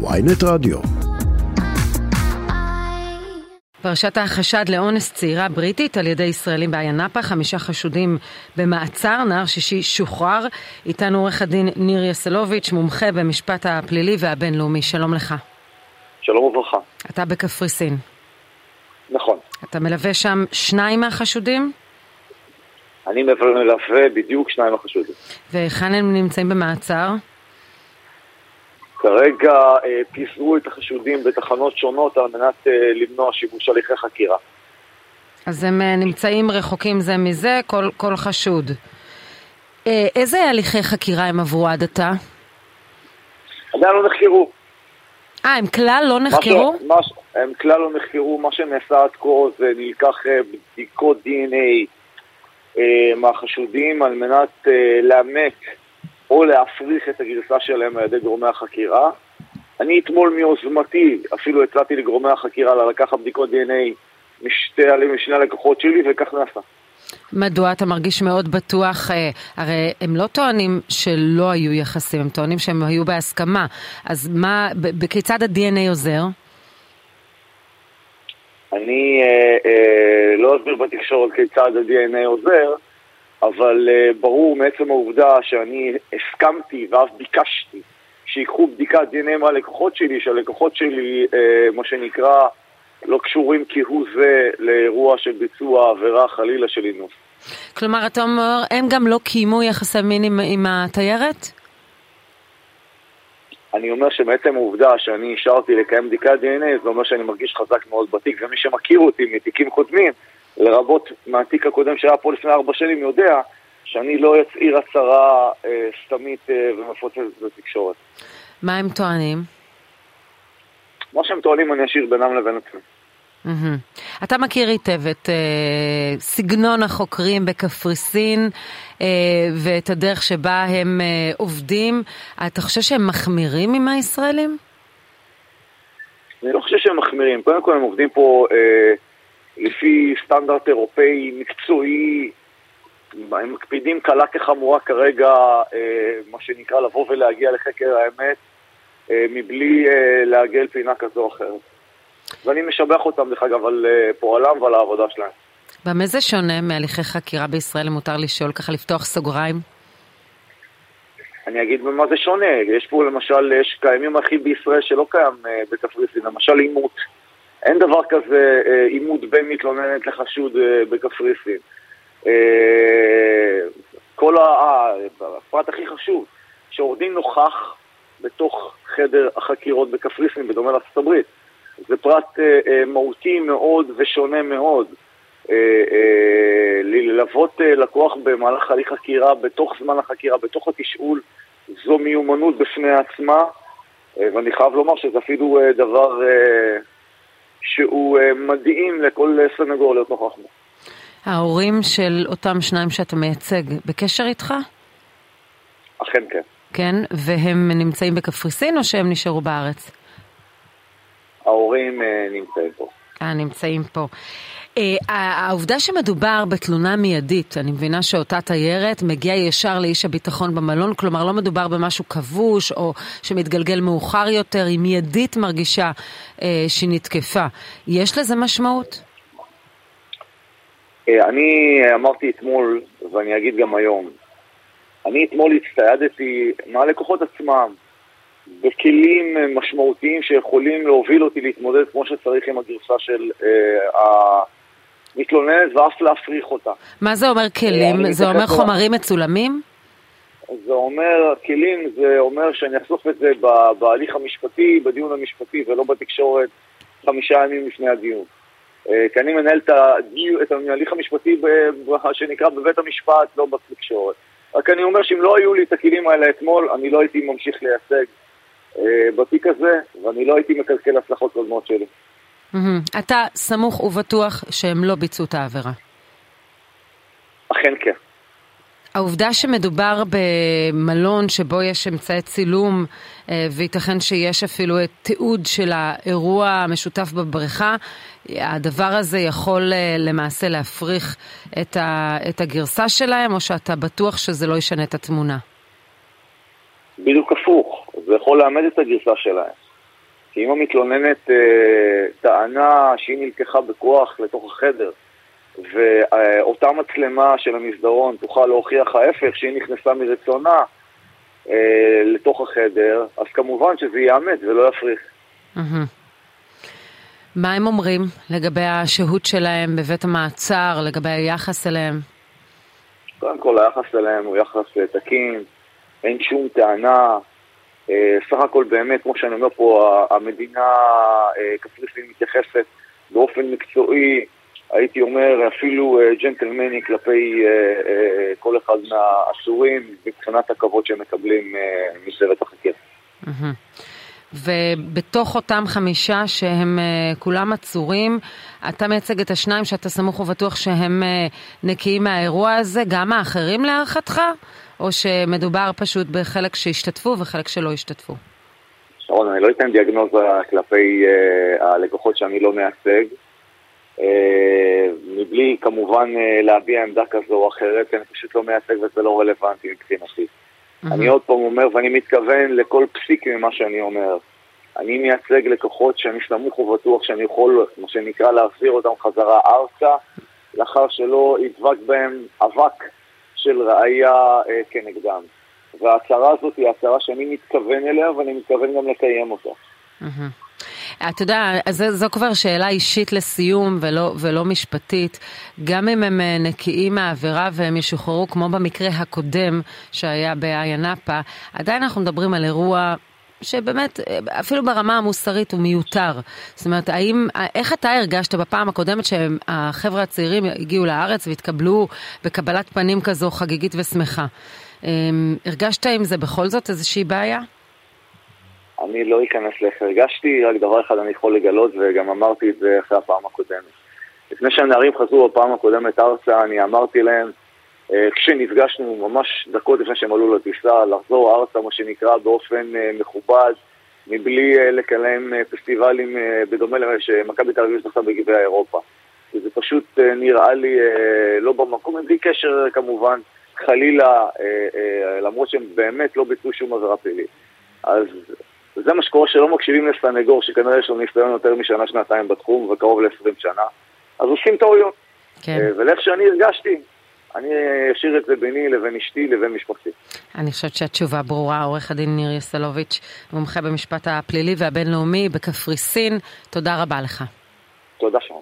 ויינט רדיו. פרשת החשד לאונס צעירה בריטית על ידי ישראלים באיה נאפה, חמישה חשודים במעצר, נער שישי שוחרר. איתנו עורך הדין ניר יסלוביץ', מומחה במשפט הפלילי והבינלאומי. שלום לך. שלום וברכה. אתה בקפריסין. נכון. אתה מלווה שם שניים מהחשודים? אני מלווה בדיוק שניים מהחשודים. והיכן הם נמצאים במעצר? כרגע אה, פיזרו את החשודים בתחנות שונות על מנת אה, למנוע שיבוש הליכי חקירה. אז הם אה, נמצאים רחוקים זה מזה, כל, כל חשוד. אה, איזה הליכי חקירה הם עברו עד עתה? עדיין לא נחקרו. אה, הם כלל לא נחקרו? מה ש... הם כלל לא נחקרו, מה שנעשה עד כה זה נלקח בדיקות DNA מהחשודים על מנת לאמת או להפריך את הגרסה שלהם על ידי גורמי החקירה. אני אתמול מיוזמתי אפילו הצעתי לגורמי החקירה לקחת בדיקות DNA משתי, משני הלקוחות שלי וכך נעשה. מדוע אתה מרגיש מאוד בטוח? אה, הרי הם לא טוענים שלא היו יחסים, הם טוענים שהם היו בהסכמה. אז מה, כיצד ה-DNA עוזר? אני אה, אה, לא אסביר בתקשורת כיצד ה-DNA עוזר, אבל אה, ברור מעצם העובדה שאני הסכמתי ואף ביקשתי שיקחו בדיקת דנ"א מהלקוחות שלי, שהלקוחות שלי, אה, מה שנקרא, לא קשורים כהוא זה לאירוע של ביצוע עבירה חלילה של אינוס. כלומר, אתה אומר, הם גם לא קיימו יחסי מין עם, עם התיירת? אני אומר שמעצם העובדה שאני אישרתי לקיים בדיקת דנ"א, זה אומר שאני מרגיש חזק מאוד בתיק, ומי שמכיר אותי מתיקים קודמים, לרבות מהתיק הקודם שהיה פה לפני ארבע שנים, יודע שאני לא אצהיר הצהרה אה, סתמית אה, ומפוצצת בתקשורת. מה הם טוענים? מה שהם טוענים אני אשאיר בינם לבין עצמי. Mm-hmm. אתה מכיר היטב את uh, סגנון החוקרים בקפריסין uh, ואת הדרך שבה הם uh, עובדים. אתה חושב שהם מחמירים עם הישראלים? אני לא חושב שהם מחמירים. קודם כל הם עובדים פה uh, לפי סטנדרט אירופאי מקצועי. הם מקפידים קלה כחמורה כרגע, uh, מה שנקרא, לבוא ולהגיע לחקר האמת, uh, מבלי uh, לעגל פינה כזו או אחרת. ואני משבח אותם, דרך אגב, על אה, פועלם ועל העבודה שלהם. במה זה שונה מהליכי חקירה בישראל, אם מותר לשאול, ככה לפתוח סוגריים? אני אגיד במה זה שונה. יש פה למשל, יש קיימים אחים בישראל שלא קיים אה, בקפריסין, למשל אימות. אין דבר כזה אה, אימות בין מתלוננת לחשוד בקפריסין. כל הפרט הכי חשוב, שעורך נוכח בתוך חדר החקירות בקפריסין, בדומה לארצות הברית. זה פרט אה, אה, מהותי מאוד ושונה מאוד. אה, אה, ללוות אה, לקוח במהלך הליך חקירה, בתוך זמן החקירה, בתוך התשאול, זו מיומנות בפני עצמה, אה, ואני חייב לומר שזה אפילו אה, דבר אה, שהוא אה, מדהים לכל סנגור להיות נוכח בו. ההורים של אותם שניים שאתה מייצג בקשר איתך? אכן כן. כן, והם נמצאים בקפריסין או שהם נשארו בארץ? ההורים אה, נמצאים פה. אה, נמצאים פה. Uh, העובדה שמדובר בתלונה מיידית, אני מבינה שאותה תיירת מגיעה ישר לאיש הביטחון במלון, כלומר לא מדובר במשהו כבוש או שמתגלגל מאוחר יותר, היא מיידית מרגישה uh, שהיא נתקפה. יש לזה משמעות? Uh, אני אמרתי אתמול, ואני אגיד גם היום, אני אתמול הצטיידתי מהלקוחות עצמם, בכלים אה, משמעותיים שיכולים להוביל אותי להתמודד כמו שצריך עם הגרסה של אה, המתלוננת ואף להפריך אותה. מה זה אומר כלים? אה, זה אומר חומרים מצולמים? זה אומר, כלים זה אומר שאני אחשוף את זה בהליך המשפטי, בדיון המשפטי ולא בתקשורת חמישה ימים לפני הדיון. אה, כי אני מנהל את, הדיון, את ההליך המשפטי שנקרא בבית המשפט, לא בתקשורת. רק אני אומר שאם לא היו לי את הכלים האלה אתמול, אני לא הייתי ממשיך לייצג אה, בתיק הזה, ואני לא הייתי מקלקל הצלחות קודמות שלי. אתה סמוך ובטוח שהם לא ביצעו את העבירה. אכן כן. העובדה שמדובר במלון שבו יש אמצעי צילום אה, וייתכן שיש אפילו תיעוד של האירוע המשותף בבריכה, הדבר הזה יכול אה, למעשה להפריך את הגרסה שלהם, או שאתה בטוח שזה לא ישנה את התמונה? בדיוק הפוך. זה יכול לאמד את הגרסה שלהם. כי אם המתלוננת אה, טענה שהיא נלקחה בכוח לתוך החדר, ואותה מצלמה של המסדרון תוכל להוכיח ההפך, שהיא נכנסה מרצונה אה, לתוך החדר, אז כמובן שזה יאמת ולא יפריך. מה הם אומרים לגבי השהות שלהם בבית המעצר, לגבי היחס אליהם? קודם כל היחס אליהם הוא יחס אה, תקין, אין שום טענה. אה, סך הכל באמת, כמו שאני אומר פה, המדינה, אה, קפריסין מתייחסת באופן מקצועי, הייתי אומר אפילו ג'נטלמני כלפי כל אחד מהאסורים מבחינת הכבוד שהם מקבלים מסרט החקירה. ובתוך אותם חמישה שהם כולם עצורים, אתה מייצג את השניים שאתה סמוך ובטוח שהם נקיים מהאירוע הזה, גם האחרים להערכתך? או שמדובר פשוט בחלק שהשתתפו וחלק שלא השתתפו? שרון, אני לא אתן דיאגנוזה כלפי uh, הלקוחות שאני לא מייצג. Uh, מבלי כמובן uh, להביע עמדה כזו או אחרת, אני פשוט לא מייצג וזה לא רלוונטי מבחינתי. Mm-hmm. אני עוד פעם אומר, ואני מתכוון לכל פסיק ממה שאני אומר. אני מייצג לקוחות שאני סמוך ובטוח שאני יכול, מה שנקרא, להחזיר אותם חזרה ארצה, לאחר שלא ידבק בהם אבק של ראייה אה, כנגדם. וההצהרה הזאת היא הצהרה שאני מתכוון אליה ואני מתכוון גם לקיים אותה. Mm-hmm. אתה יודע, זו, זו כבר שאלה אישית לסיום ולא, ולא משפטית. גם אם הם אה, נקיים מהעבירה והם ישוחררו, כמו במקרה הקודם שהיה באיה נאפה, עדיין אנחנו מדברים על אירוע שבאמת, אפילו ברמה המוסרית הוא מיותר. זאת אומרת, האם, איך אתה הרגשת בפעם הקודמת שהחבר'ה הצעירים הגיעו לארץ והתקבלו בקבלת פנים כזו חגיגית ושמחה? אמ, הרגשת עם זה בכל זאת איזושהי בעיה? אני לא אכנס לאיך הרגשתי, רק דבר אחד אני יכול לגלות, וגם אמרתי את זה אחרי הפעם הקודמת. לפני שהנערים חזרו בפעם הקודמת ארצה, אני אמרתי להם, כשנפגשנו ממש דקות לפני שהם עלו לטיסה, לחזור ארצה, מה שנקרא, באופן אה, מכובד, מבלי אה, לקיים פסטיבלים בדומה למה שמכבי תל אביב זכתה בגביע אירופה. זה פשוט נראה לי לא במקום, בלי קשר כמובן, חלילה, למרות שהם באמת לא ביצעו שום עבירה פלילית. אז וזה מה שקורה שלא מקשיבים לסנגור, שכנראה יש לו ניסיון יותר משנה-שנתיים בתחום וקרוב ל-20 שנה, אז עושים טעויות. כן. אה, ולאיך שאני הרגשתי, אני אשאיר את זה ביני לבין אשתי לבין משפחתי. אני חושבת שהתשובה ברורה. עורך הדין ניר יסלוביץ', מומחה במשפט הפלילי והבינלאומי בקפריסין, תודה רבה לך. תודה שם.